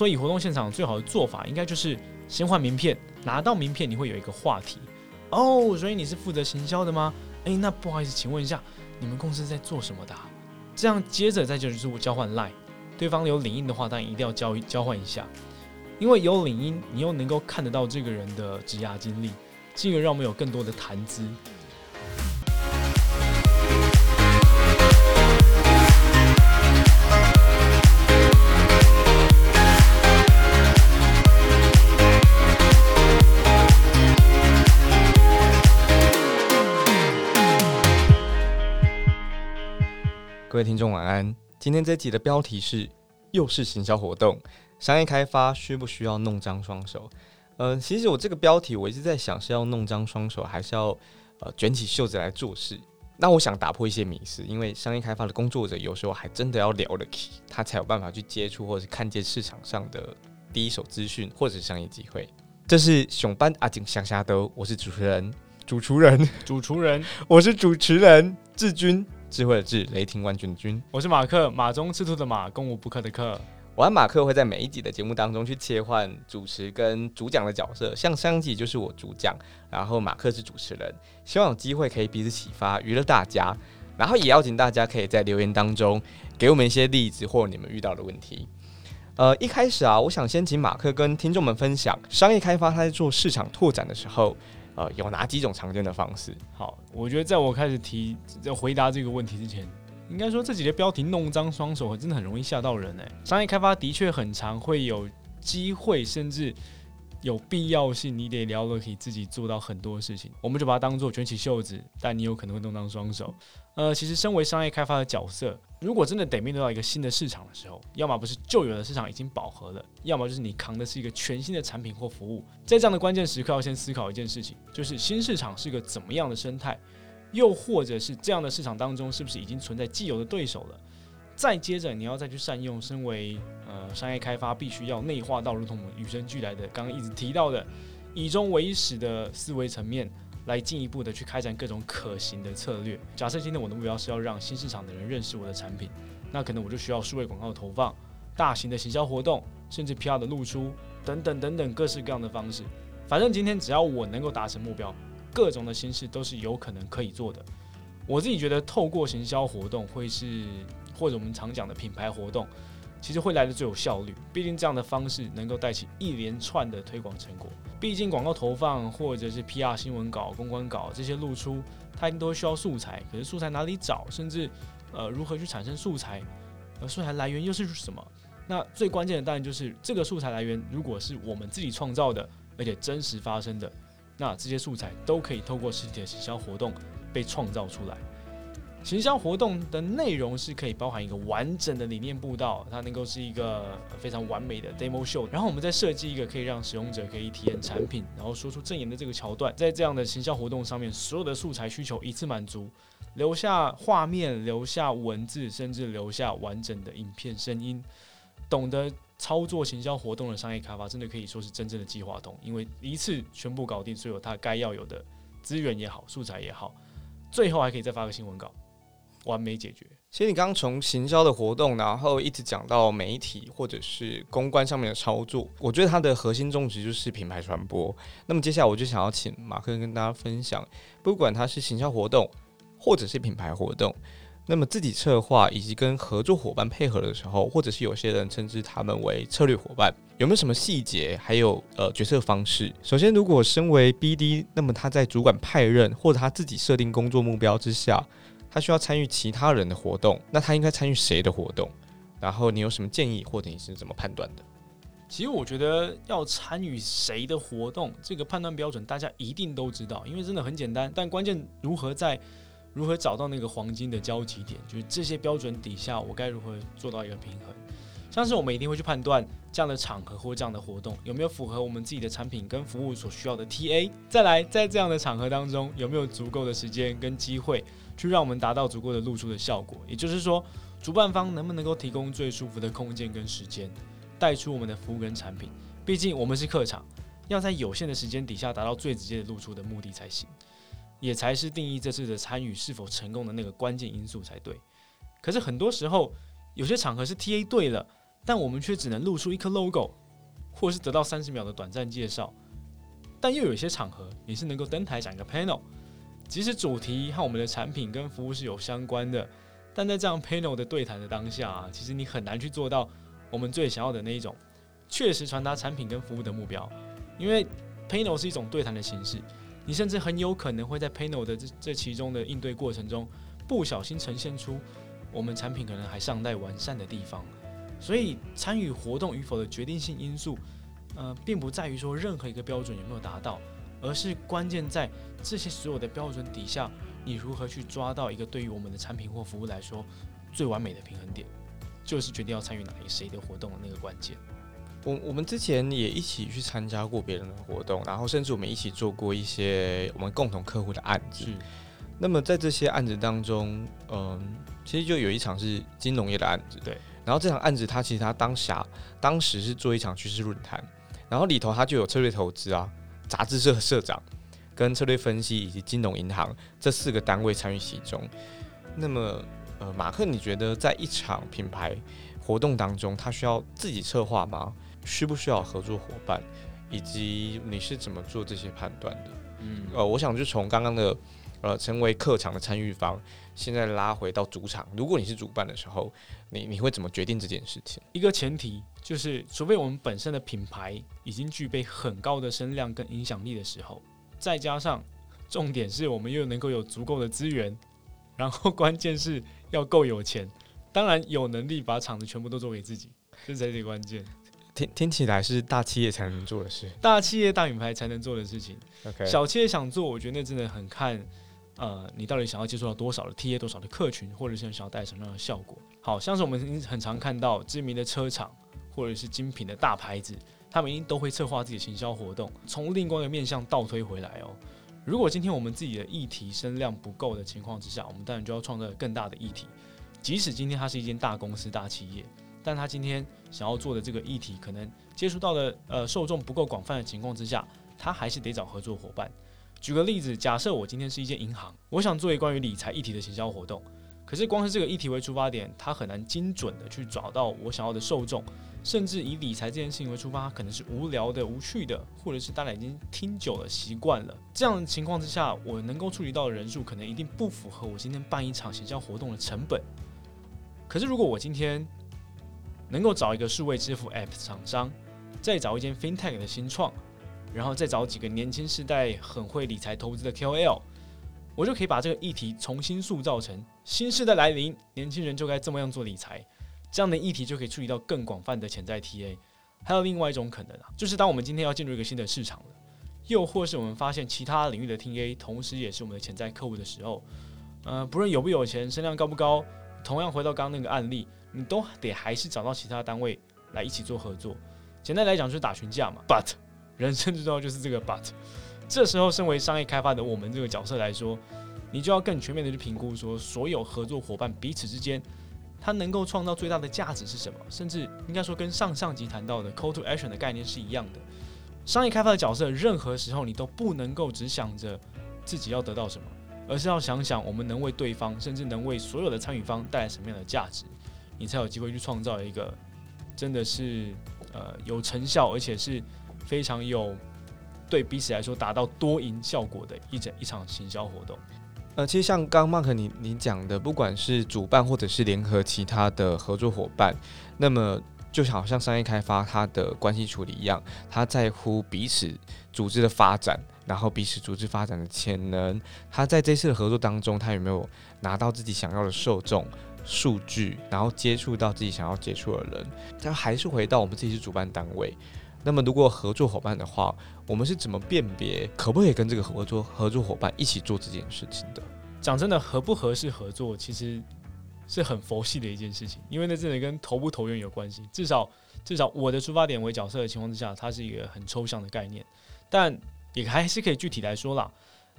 所以活动现场最好的做法，应该就是先换名片，拿到名片你会有一个话题。哦，所以你是负责行销的吗？诶，那不好意思，请问一下，你们公司在做什么的？这样接着再就是交换 line，对方有领英的话，当然一定要交交换一下，因为有领英，你又能够看得到这个人的职涯经历，进而让我们有更多的谈资。各位听众晚安。今天这集的标题是“又是行销活动，商业开发需不需要弄脏双手？”呃，其实我这个标题我一直在想是要弄脏双手，还是要呃卷起袖子来做事。那我想打破一些迷思，因为商业开发的工作者有时候还真的要聊得起，他才有办法去接触或者是看见市场上的第一手资讯或者是商业机会。这是熊班阿景向下的，我是主持人，主厨人，主厨人，我是主持人志军。智慧的智，雷霆万钧的钧。我是马克，马中赤兔的马，攻无不克的克。我和马克会在每一集的节目当中去切换主持跟主讲的角色，像上集就是我主讲，然后马克是主持人。希望有机会可以彼此启发，娱乐大家。然后也邀请大家可以在留言当中给我们一些例子或你们遇到的问题。呃，一开始啊，我想先请马克跟听众们分享商业开发他在做市场拓展的时候。呃，有哪几种常见的方式？好，我觉得在我开始提在回答这个问题之前，应该说这几个标题弄脏双手，真的很容易吓到人哎。商业开发的确很常会有机会，甚至。有必要性，你得聊了可以自己做到很多事情，我们就把它当做卷起袖子，但你有可能会弄脏双手。呃，其实身为商业开发的角色，如果真的得面对到一个新的市场的时候，要么不是旧有的市场已经饱和了，要么就是你扛的是一个全新的产品或服务。在这样的关键时刻，要先思考一件事情，就是新市场是个怎么样的生态，又或者是这样的市场当中是不是已经存在既有的对手了？再接着，你要再去善用身为呃商业开发必须要内化到如同我们与生俱来的刚刚一直提到的以终为始的思维层面，来进一步的去开展各种可行的策略。假设今天我的目标是要让新市场的人认识我的产品，那可能我就需要数位广告投放、大型的行销活动，甚至 PR 的露出等等等等各式各样的方式。反正今天只要我能够达成目标，各种的形式都是有可能可以做的。我自己觉得透过行销活动会是。或者我们常讲的品牌活动，其实会来的最有效率。毕竟这样的方式能够带起一连串的推广成果。毕竟广告投放或者是 PR 新闻稿、公关稿这些露出，它一定都需要素材。可是素材哪里找？甚至呃如何去产生素材？而素材来源又是什么？那最关键的当然就是这个素材来源，如果是我们自己创造的，而且真实发生的，那这些素材都可以透过实体的行销活动被创造出来。行销活动的内容是可以包含一个完整的理念步道，它能够是一个非常完美的 demo show。然后我们再设计一个可以让使用者可以体验产品，然后说出证言的这个桥段。在这样的行销活动上面，所有的素材需求一次满足，留下画面，留下文字，甚至留下完整的影片声音。懂得操作行销活动的商业开发，真的可以说是真正的计划通，因为一次全部搞定所有它该要有的资源也好，素材也好，最后还可以再发个新闻稿。完美解决。其实你刚刚从行销的活动，然后一直讲到媒体或者是公关上面的操作，我觉得它的核心宗旨就是品牌传播。那么接下来我就想要请马克跟大家分享，不管它是行销活动或者是品牌活动，那么自己策划以及跟合作伙伴配合的时候，或者是有些人称之他们为策略伙伴，有没有什么细节，还有呃决策方式？首先，如果身为 BD，那么他在主管派任或者他自己设定工作目标之下。他需要参与其他人的活动，那他应该参与谁的活动？然后你有什么建议，或者你是怎么判断的？其实我觉得要参与谁的活动，这个判断标准大家一定都知道，因为真的很简单。但关键如何在如何找到那个黄金的交集点，就是这些标准底下，我该如何做到一个平衡？像是我们一定会去判断这样的场合或这样的活动有没有符合我们自己的产品跟服务所需要的 TA。再来，在这样的场合当中，有没有足够的时间跟机会？去让我们达到足够的露出的效果，也就是说，主办方能不能够提供最舒服的空间跟时间，带出我们的服务跟产品？毕竟我们是客场，要在有限的时间底下达到最直接的露出的目的才行，也才是定义这次的参与是否成功的那个关键因素才对。可是很多时候，有些场合是 TA 对了，但我们却只能露出一颗 logo，或是得到三十秒的短暂介绍。但又有些场合，你是能够登台讲个 panel，即使主题和我们的产品跟服务是有相关的，但在这样 panel 的对谈的当下啊，其实你很难去做到我们最想要的那一种，确实传达产品跟服务的目标。因为 panel 是一种对谈的形式，你甚至很有可能会在 panel 的这这其中的应对过程中，不小心呈现出我们产品可能还尚待完善的地方。所以参与活动与否的决定性因素。呃，并不在于说任何一个标准有没有达到，而是关键在这些所有的标准底下，你如何去抓到一个对于我们的产品或服务来说最完美的平衡点，就是决定要参与哪一谁的活动的那个关键。我我们之前也一起去参加过别人的活动，然后甚至我们一起做过一些我们共同客户的案子。那么在这些案子当中，嗯，其实就有一场是金融业的案子。对。然后这场案子，它其实它当下当时是做一场趋势论坛。然后里头它就有策略投资啊、杂志社社长、跟策略分析以及金融银行这四个单位参与其中。那么，呃，马克，你觉得在一场品牌活动当中，他需要自己策划吗？需不需要合作伙伴？以及你是怎么做这些判断的？嗯，呃，我想就从刚刚的。呃，成为客场的参与方，现在拉回到主场。如果你是主办的时候，你你会怎么决定这件事情？一个前提就是，除非我们本身的品牌已经具备很高的声量跟影响力的时候，再加上重点是我们又能够有足够的资源，然后关键是要够有钱，当然有能力把场子全部都做给自己，这才是关键。听听起来是大企业才能做的事，大企业大品牌才能做的事情。OK，小企业想做，我觉得那真的很看。呃，你到底想要接触到多少的 TA，多少的客群，或者是想要带什么样的效果？好像是我们很常看到知名的车厂，或者是精品的大牌子，他们一定都会策划自己的行销活动。从另外一个面向倒推回来哦，如果今天我们自己的议题声量不够的情况之下，我们当然就要创造更大的议题。即使今天它是一间大公司、大企业，但他今天想要做的这个议题，可能接触到的呃受众不够广泛的情况之下，他还是得找合作伙伴。举个例子，假设我今天是一间银行，我想做一关于理财议题的行销活动，可是光是这个议题为出发点，它很难精准的去找到我想要的受众，甚至以理财这件事情为出发，可能是无聊的、无趣的，或者是大家已经听久了、习惯了。这样的情况之下，我能够触及到的人数，可能一定不符合我今天办一场行销活动的成本。可是如果我今天能够找一个数位支付 App 厂商，再找一间 FinTech 的新创。然后再找几个年轻世代很会理财投资的 KOL，我就可以把这个议题重新塑造成新时代来临，年轻人就该这么样做理财，这样的议题就可以处理到更广泛的潜在 TA。还有另外一种可能啊，就是当我们今天要进入一个新的市场了，又或是我们发现其他领域的 TA 同时也是我们的潜在客户的时候，呃，不论有不有钱，声量高不高，同样回到刚刚那个案例，你都得还是找到其他单位来一起做合作。简单来讲就是打群架嘛，But。人生最重要就是这个 but，这时候身为商业开发的我们这个角色来说，你就要更全面的去评估说，所有合作伙伴彼此之间，他能够创造最大的价值是什么？甚至应该说跟上上集谈到的 call to action 的概念是一样的。商业开发的角色，任何时候你都不能够只想着自己要得到什么，而是要想想我们能为对方，甚至能为所有的参与方带来什么样的价值，你才有机会去创造一个真的是呃有成效，而且是。非常有对彼此来说达到多赢效果的一整一场行销活动。呃，其实像刚 Mark 你你讲的，不管是主办或者是联合其他的合作伙伴，那么就好像商业开发它的关系处理一样，他在乎彼此组织的发展，然后彼此组织发展的潜能。他在这次的合作当中，他有没有拿到自己想要的受众数据，然后接触到自己想要接触的人？他还是回到我们自己是主办单位。那么，如果合作伙伴的话，我们是怎么辨别可不可以跟这个合作合作伙伴一起做这件事情的？讲真的，合不合适合作，其实是很佛系的一件事情，因为那真的跟投不投缘有关系。至少，至少我的出发点为角色的情况之下，它是一个很抽象的概念，但也还是可以具体来说啦。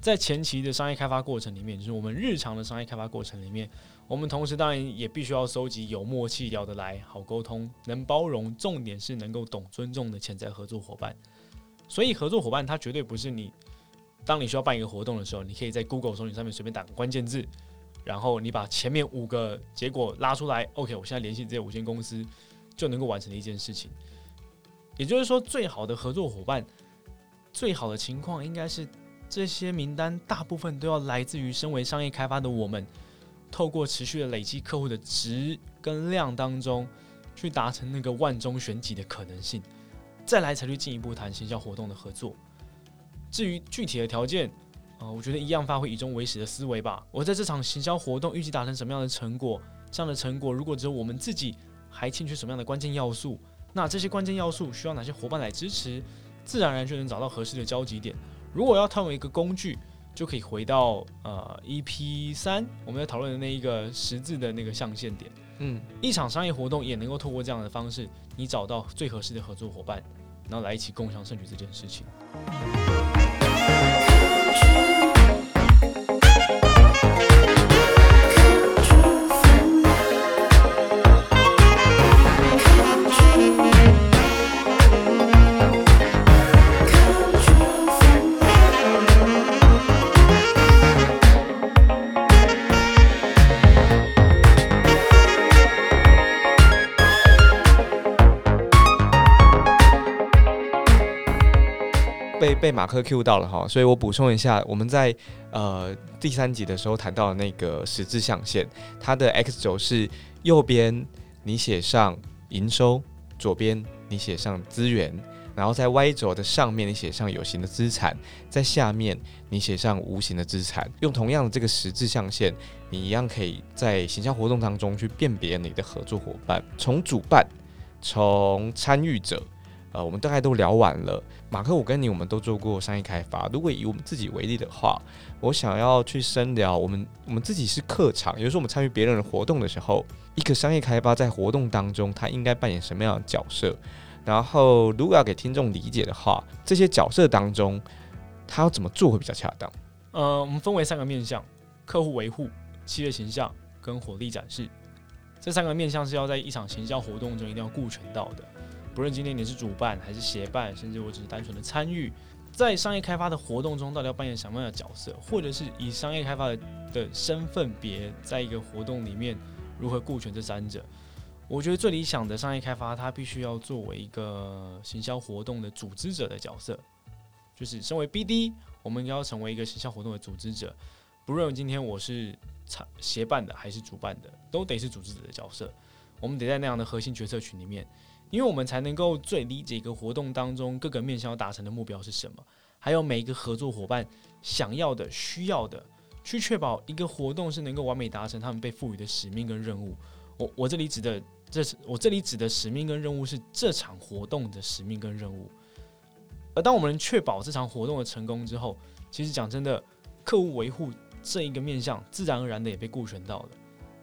在前期的商业开发过程里面，就是我们日常的商业开发过程里面。我们同时当然也必须要收集有默契、聊得来、好沟通、能包容，重点是能够懂尊重的潜在合作伙伴。所以合作伙伴他绝对不是你，当你需要办一个活动的时候，你可以在 Google 搜寻上面随便打个关键字，然后你把前面五个结果拉出来，OK，我现在联系这五间公司，就能够完成的一件事情。也就是说，最好的合作伙伴，最好的情况应该是这些名单大部分都要来自于身为商业开发的我们，透过持续的累积客户的值跟量当中，去达成那个万中选几的可能性，再来才去进一步谈行销活动的合作。至于具体的条件，呃，我觉得一样发挥以终为始的思维吧。我在这场行销活动预计达成什么样的成果？这样的成果如果只有我们自己，还欠缺什么样的关键要素？那这些关键要素需要哪些伙伴来支持？自然而然就能找到合适的交集点。如果要套用一个工具，就可以回到呃 EP 三我们在讨论的那一个十字的那个象限点。嗯，一场商业活动也能够透过这样的方式，你找到最合适的合作伙伴，然后来一起共享胜局这件事情。马克 Q 到了哈，所以我补充一下，我们在呃第三集的时候谈到的那个十字象限，它的 X 轴是右边你写上营收，左边你写上资源，然后在 Y 轴的上面你写上有形的资产，在下面你写上无形的资产。用同样的这个十字象限，你一样可以在形象活动当中去辨别你的合作伙伴，从主办，从参与者。呃，我们大概都聊完了。马克，我跟你，我们都做过商业开发。如果以我们自己为例的话，我想要去深聊，我们我们自己是客场，有时候我们参与别人的活动的时候，一个商业开发在活动当中，他应该扮演什么样的角色？然后，如果要给听众理解的话，这些角色当中，他要怎么做会比较恰当？呃，我们分为三个面向：客户维护、企业形象跟火力展示。这三个面向是要在一场行销活动中一定要顾全到的。不论今天你是主办还是协办，甚至我只是单纯的参与，在商业开发的活动中，到底要扮演什么样的角色，或者是以商业开发的的身份别，在一个活动里面如何顾全这三者？我觉得最理想的商业开发，它必须要作为一个行销活动的组织者的角色，就是身为 BD，我们要成为一个行销活动的组织者。不论今天我是参协办的还是主办的，都得是组织者的角色。我们得在那样的核心决策群里面。因为我们才能够最理解一个活动当中各个面向要达成的目标是什么，还有每一个合作伙伴想要的、需要的，去确保一个活动是能够完美达成他们被赋予的使命跟任务。我我这里指的，这是我这里指的使命跟任务是这场活动的使命跟任务。而当我们确保这场活动的成功之后，其实讲真的，客户维护这一个面向自然而然的也被顾全到了。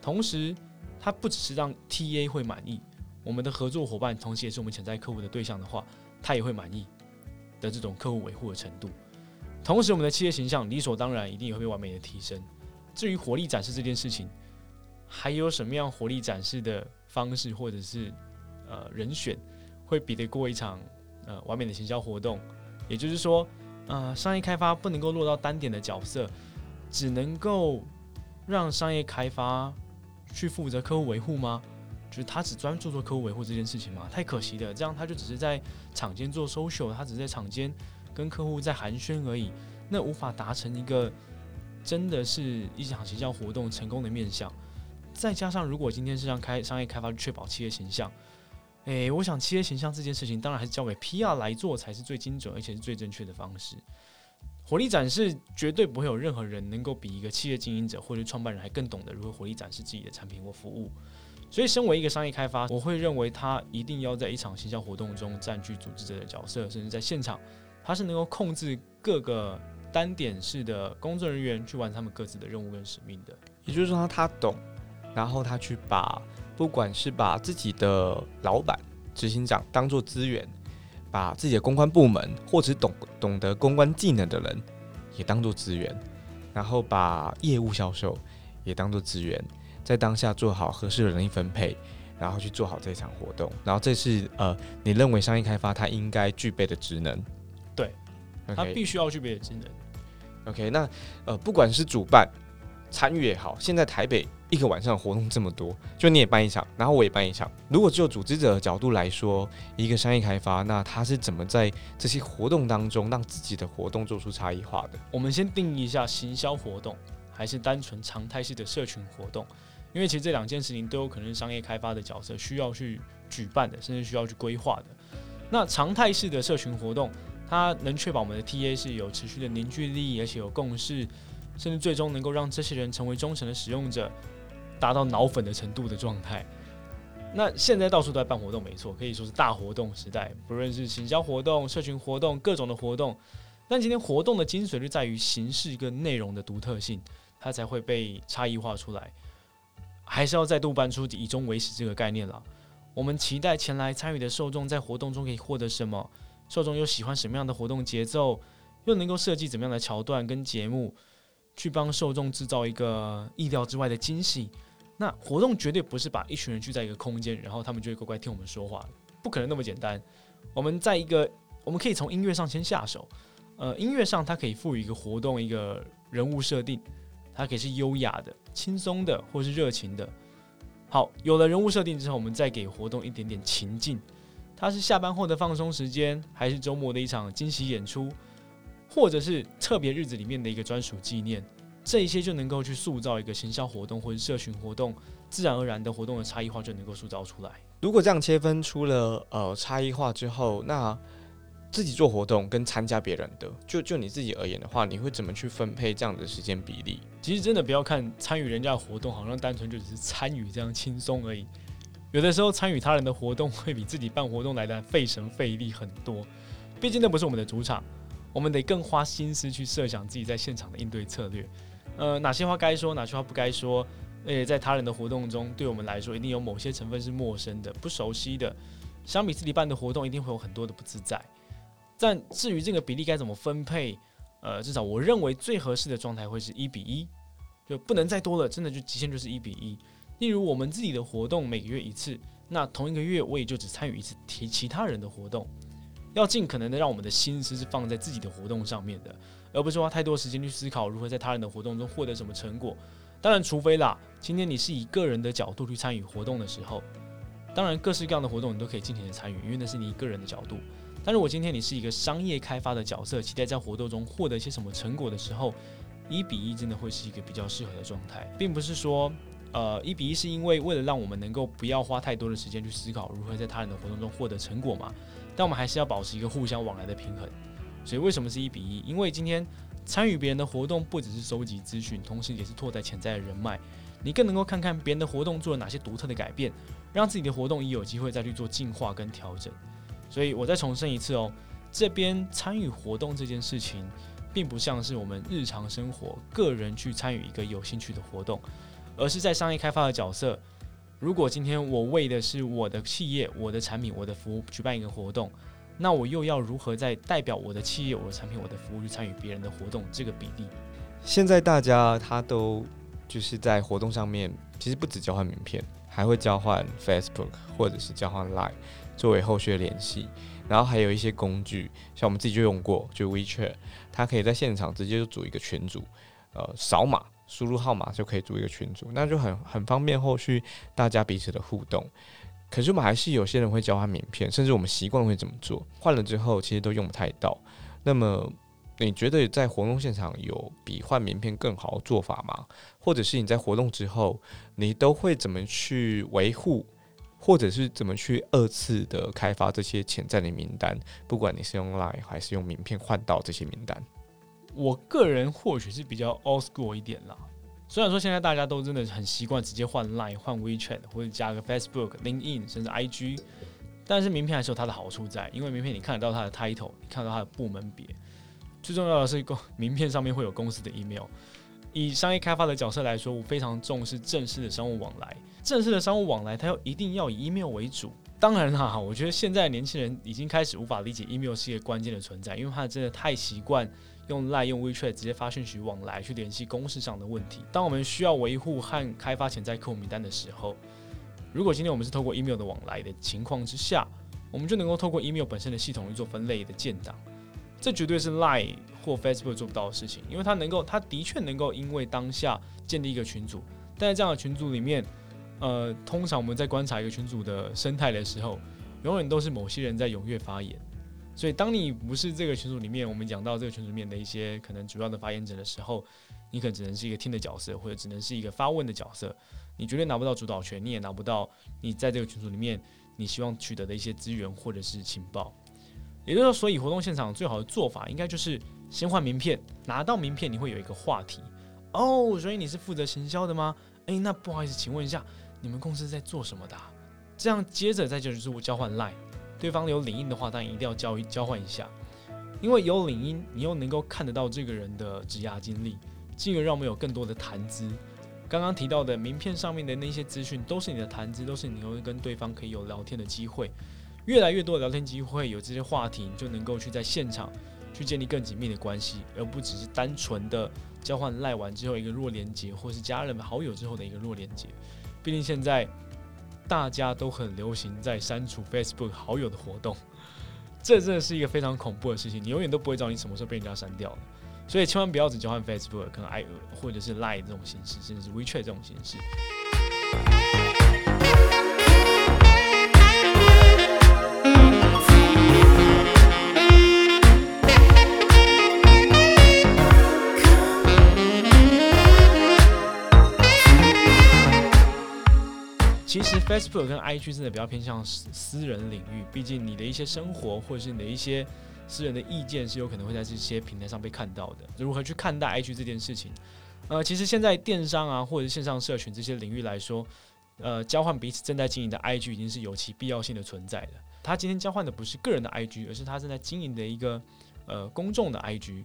同时，它不只是让 TA 会满意。我们的合作伙伴，同时也是我们潜在客户的对象的话，他也会满意的这种客户维护的程度。同时，我们的企业形象理所当然一定也会被完美的提升。至于活力展示这件事情，还有什么样活力展示的方式或者是呃人选，会比得过一场呃完美的行销活动？也就是说，呃，商业开发不能够落到单点的角色，只能够让商业开发去负责客户维护吗？就是他只专注做客户维护这件事情嘛，太可惜了。这样他就只是在场间做 social，他只是在场间跟客户在寒暄而已，那无法达成一个真的是一场形象活动成功的面向。再加上如果今天是让开商业开发确保企业形象，诶，我想企业形象这件事情当然还是交给 PR 来做才是最精准而且是最正确的方式。活力展示绝对不会有任何人能够比一个企业经营者或者创办人还更懂得如何活力展示自己的产品或服务。所以，身为一个商业开发，我会认为他一定要在一场形象活动中占据组织者的角色，甚至在现场，他是能够控制各个单点式的工作人员去完成他们各自的任务跟使命的。也就是说，他懂，然后他去把不管是把自己的老板、执行长当做资源，把自己的公关部门或者懂懂得公关技能的人也当做资源，然后把业务销售也当做资源。在当下做好合适的人力分配，然后去做好这场活动，然后这是呃，你认为商业开发它应该具备的职能？对，它必须要具备的职能。OK，那呃，不管是主办、参与也好，现在台北一个晚上活动这么多，就你也办一场，然后我也办一场。如果就组织者的角度来说，一个商业开发，那他是怎么在这些活动当中让自己的活动做出差异化的？我们先定义一下行销活动还是单纯常态式的社群活动，因为其实这两件事情都有可能是商业开发的角色需要去举办的，甚至需要去规划的。那常态式的社群活动，它能确保我们的 TA 是有持续的凝聚力，而且有共识。甚至最终能够让这些人成为忠诚的使用者，达到脑粉的程度的状态。那现在到处都在办活动，没错，可以说是大活动时代。不论是行销活动、社群活动、各种的活动，但今天活动的精髓就在于形式跟内容的独特性，它才会被差异化出来。还是要再度搬出以终为始这个概念了。我们期待前来参与的受众在活动中可以获得什么？受众又喜欢什么样的活动节奏？又能够设计怎么样的桥段跟节目？去帮受众制造一个意料之外的惊喜。那活动绝对不是把一群人聚在一个空间，然后他们就会乖乖听我们说话，不可能那么简单。我们在一个，我们可以从音乐上先下手。呃，音乐上它可以赋予一个活动一个人物设定，它可以是优雅的、轻松的，或是热情的。好，有了人物设定之后，我们再给活动一点点情境。它是下班后的放松时间，还是周末的一场惊喜演出？或者是特别日子里面的一个专属纪念，这一些就能够去塑造一个行销活动或者社群活动，自然而然的活动的差异化就能够塑造出来。如果这样切分出了呃差异化之后，那自己做活动跟参加别人的，就就你自己而言的话，你会怎么去分配这样的时间比例？其实真的不要看参与人家的活动，好像单纯就只是参与这样轻松而已。有的时候参与他人的活动会比自己办活动来的费神费力很多，毕竟那不是我们的主场。我们得更花心思去设想自己在现场的应对策略，呃，哪些话该说，哪些话不该说，而且在他人的活动中，对我们来说一定有某些成分是陌生的、不熟悉的，相比自己办的活动，一定会有很多的不自在。但至于这个比例该怎么分配，呃，至少我认为最合适的状态会是一比一，就不能再多了，真的就极限就是一比一。例如我们自己的活动每个月一次，那同一个月我也就只参与一次提其他人的活动。要尽可能的让我们的心思是放在自己的活动上面的，而不是花太多时间去思考如何在他人的活动中获得什么成果。当然，除非啦，今天你是以个人的角度去参与活动的时候，当然各式各样的活动你都可以尽情的参与，因为那是你一个人的角度。但如果今天你是一个商业开发的角色，期待在活动中获得一些什么成果的时候，一比一真的会是一个比较适合的状态，并不是说，呃，一比一是因为为了让我们能够不要花太多的时间去思考如何在他人的活动中获得成果嘛。但我们还是要保持一个互相往来的平衡，所以为什么是一比一？因为今天参与别人的活动，不只是收集资讯，同时也是拓展潜在的人脉。你更能够看看别人的活动做了哪些独特的改变，让自己的活动也有机会再去做进化跟调整。所以我再重申一次哦，这边参与活动这件事情，并不像是我们日常生活个人去参与一个有兴趣的活动，而是在商业开发的角色。如果今天我为的是我的企业、我的产品、我的服务举办一个活动，那我又要如何在代表我的企业、我的产品、我的服务去参与别人的活动？这个比例，现在大家他都就是在活动上面，其实不止交换名片，还会交换 Facebook 或者是交换 Line 作为后续的联系，然后还有一些工具，像我们自己就用过，就 WeChat，它可以在现场直接就组一个群组，呃，扫码。输入号码就可以组一个群组，那就很很方便后续大家彼此的互动。可是我们还是有些人会交换名片，甚至我们习惯会怎么做，换了之后其实都用不太到。那么你觉得在活动现场有比换名片更好的做法吗？或者是你在活动之后，你都会怎么去维护，或者是怎么去二次的开发这些潜在的名单？不管你是用 Line 还是用名片换到这些名单。我个人或许是比较 old school 一点啦，虽然说现在大家都真的很习惯直接换 Line、换 WeChat 或者加个 Facebook、LinkedIn 甚至 IG，但是名片还是有它的好处在，因为名片你看得到它的 title，你看到它的部门别，最重要的是公名片上面会有公司的 email。以商业开发的角色来说，我非常重视正式的商务往来，正式的商务往来它又一定要以 email 为主。当然哈，我觉得现在年轻人已经开始无法理解 email 是一个关键的存在，因为他真的太习惯。用 Line、用 WeChat 直接发讯息往来，去联系公事上的问题。当我们需要维护和开发潜在客户名单的时候，如果今天我们是透过 email 的往来的情况之下，我们就能够透过 email 本身的系统去做分类的建档。这绝对是 Line 或 Facebook 做不到的事情，因为它能够，它的确能够因为当下建立一个群组，但在这样的群组里面，呃，通常我们在观察一个群组的生态的时候，永远都是某些人在踊跃发言。所以，当你不是这个群组里面，我们讲到这个群组里面的一些可能主要的发言者的时候，你可能只能是一个听的角色，或者只能是一个发问的角色。你绝对拿不到主导权，你也拿不到你在这个群组里面你希望取得的一些资源或者是情报。也就是说，所以活动现场最好的做法应该就是先换名片，拿到名片你会有一个话题哦。所以你是负责行销的吗？诶，那不好意思，请问一下，你们公司在做什么的？这样接着再就是我交换 line。对方有领英的话，当然一定要交交换一下，因为有领英，你又能够看得到这个人的职涯经历，进而让我们有更多的谈资。刚刚提到的名片上面的那些资讯，都是你的谈资，都是你会跟对方可以有聊天的机会。越来越多的聊天机会，有这些话题，你就能够去在现场去建立更紧密的关系，而不只是单纯的交换赖完之后一个弱连接，或是加人好友之后的一个弱连接。毕竟现在。大家都很流行在删除 Facebook 好友的活动，这真的是一个非常恐怖的事情。你永远都不会知道你什么时候被人家删掉了所以千万不要只交换 Facebook，可能 i 或者是 Line 这种形式，甚至是 WeChat 这种形式。其实 Facebook 跟 IG 真的比较偏向私私人领域，毕竟你的一些生活或者是你的一些私人的意见是有可能会在这些平台上被看到的。如何去看待 IG 这件事情？呃，其实现在电商啊或者是线上社群这些领域来说，呃，交换彼此正在经营的 IG 已经是有其必要性的存在的。他今天交换的不是个人的 IG，而是他正在经营的一个呃公众的 IG。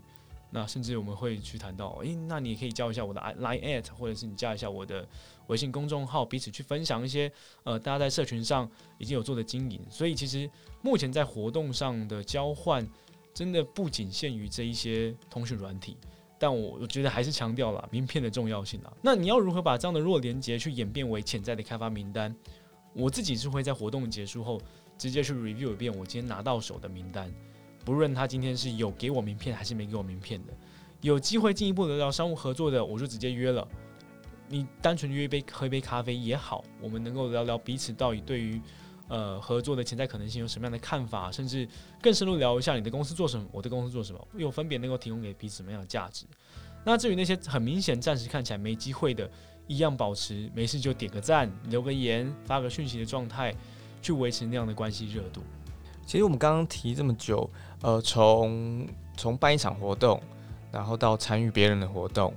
那甚至我们会去谈到，诶，那你也可以教一下我的 line at，或者是你加一下我的微信公众号，彼此去分享一些，呃，大家在社群上已经有做的经营。所以其实目前在活动上的交换，真的不仅限于这一些通讯软体，但我我觉得还是强调了名片的重要性啊。那你要如何把这样的弱连接去演变为潜在的开发名单？我自己是会在活动结束后直接去 review 一遍我今天拿到手的名单。不论他今天是有给我名片还是没给我名片的，有机会进一步的聊商务合作的，我就直接约了。你单纯约一杯喝一杯咖啡也好，我们能够聊聊彼此到底对于呃合作的潜在可能性有什么样的看法，甚至更深入聊一下你的公司做什么，我的公司做什么，又分别能够提供给彼此什么样的价值。那至于那些很明显暂时看起来没机会的，一样保持没事就点个赞、留个言、发个讯息的状态，去维持那样的关系热度。其实我们刚刚提这么久，呃，从从办一场活动，然后到参与别人的活动，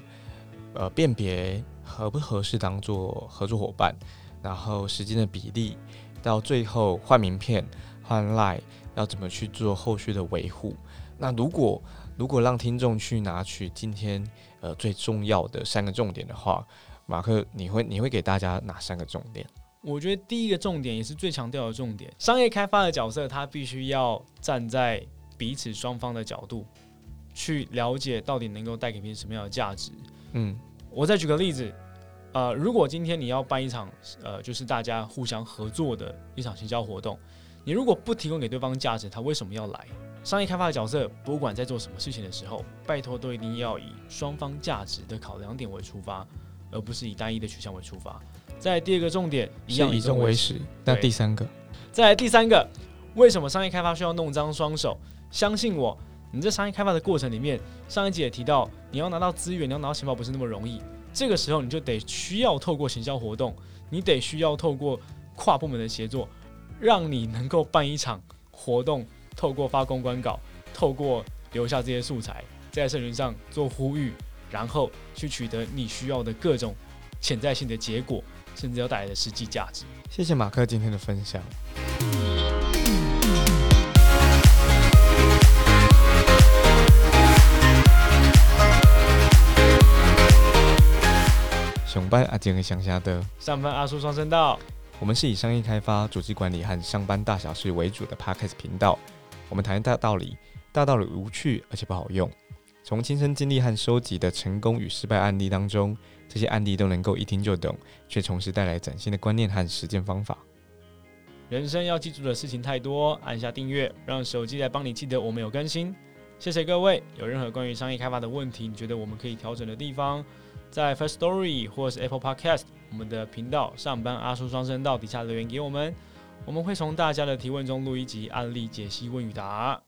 呃，辨别合不合适当做合作伙伴，然后时间的比例，到最后换名片、换 lie 要怎么去做后续的维护？那如果如果让听众去拿取今天呃最重要的三个重点的话，马克，你会你会给大家哪三个重点？我觉得第一个重点也是最强调的重点，商业开发的角色，他必须要站在彼此双方的角度去了解到底能够带给别人什么样的价值。嗯，我再举个例子，呃，如果今天你要办一场呃，就是大家互相合作的一场行销活动，你如果不提供给对方价值，他为什么要来？商业开发的角色，不管在做什么事情的时候，拜托都一定要以双方价值的考量点为出发，而不是以单一的取向为出发。在第二个重点，一样以终为始。那第三个，在第三个，为什么商业开发需要弄脏双手？相信我，你在商业开发的过程里面，上一集也提到，你要拿到资源，你要拿到情报不是那么容易。这个时候，你就得需要透过行销活动，你得需要透过跨部门的协作，让你能够办一场活动，透过发公关稿，透过留下这些素材，在社群上做呼吁，然后去取得你需要的各种潜在性的结果。甚至要带来的实际价值。谢谢马克今天的分享。熊班阿杰和乡下的上班阿叔双声道，我们是以商业开发、组织管理和上班大小事为主的 Podcast 频道。我们谈大道理，大道理无趣而且不好用。从亲身经历和收集的成功与失败案例当中。这些案例都能够一听就懂，却同时带来崭新的观念和实践方法。人生要记住的事情太多，按下订阅，让手机来帮你记得我们有更新。谢谢各位。有任何关于商业开发的问题，你觉得我们可以调整的地方，在 First Story 或是 Apple Podcast 我们的频道上班阿叔双声道底下留言给我们，我们会从大家的提问中录一集案例解析问与答。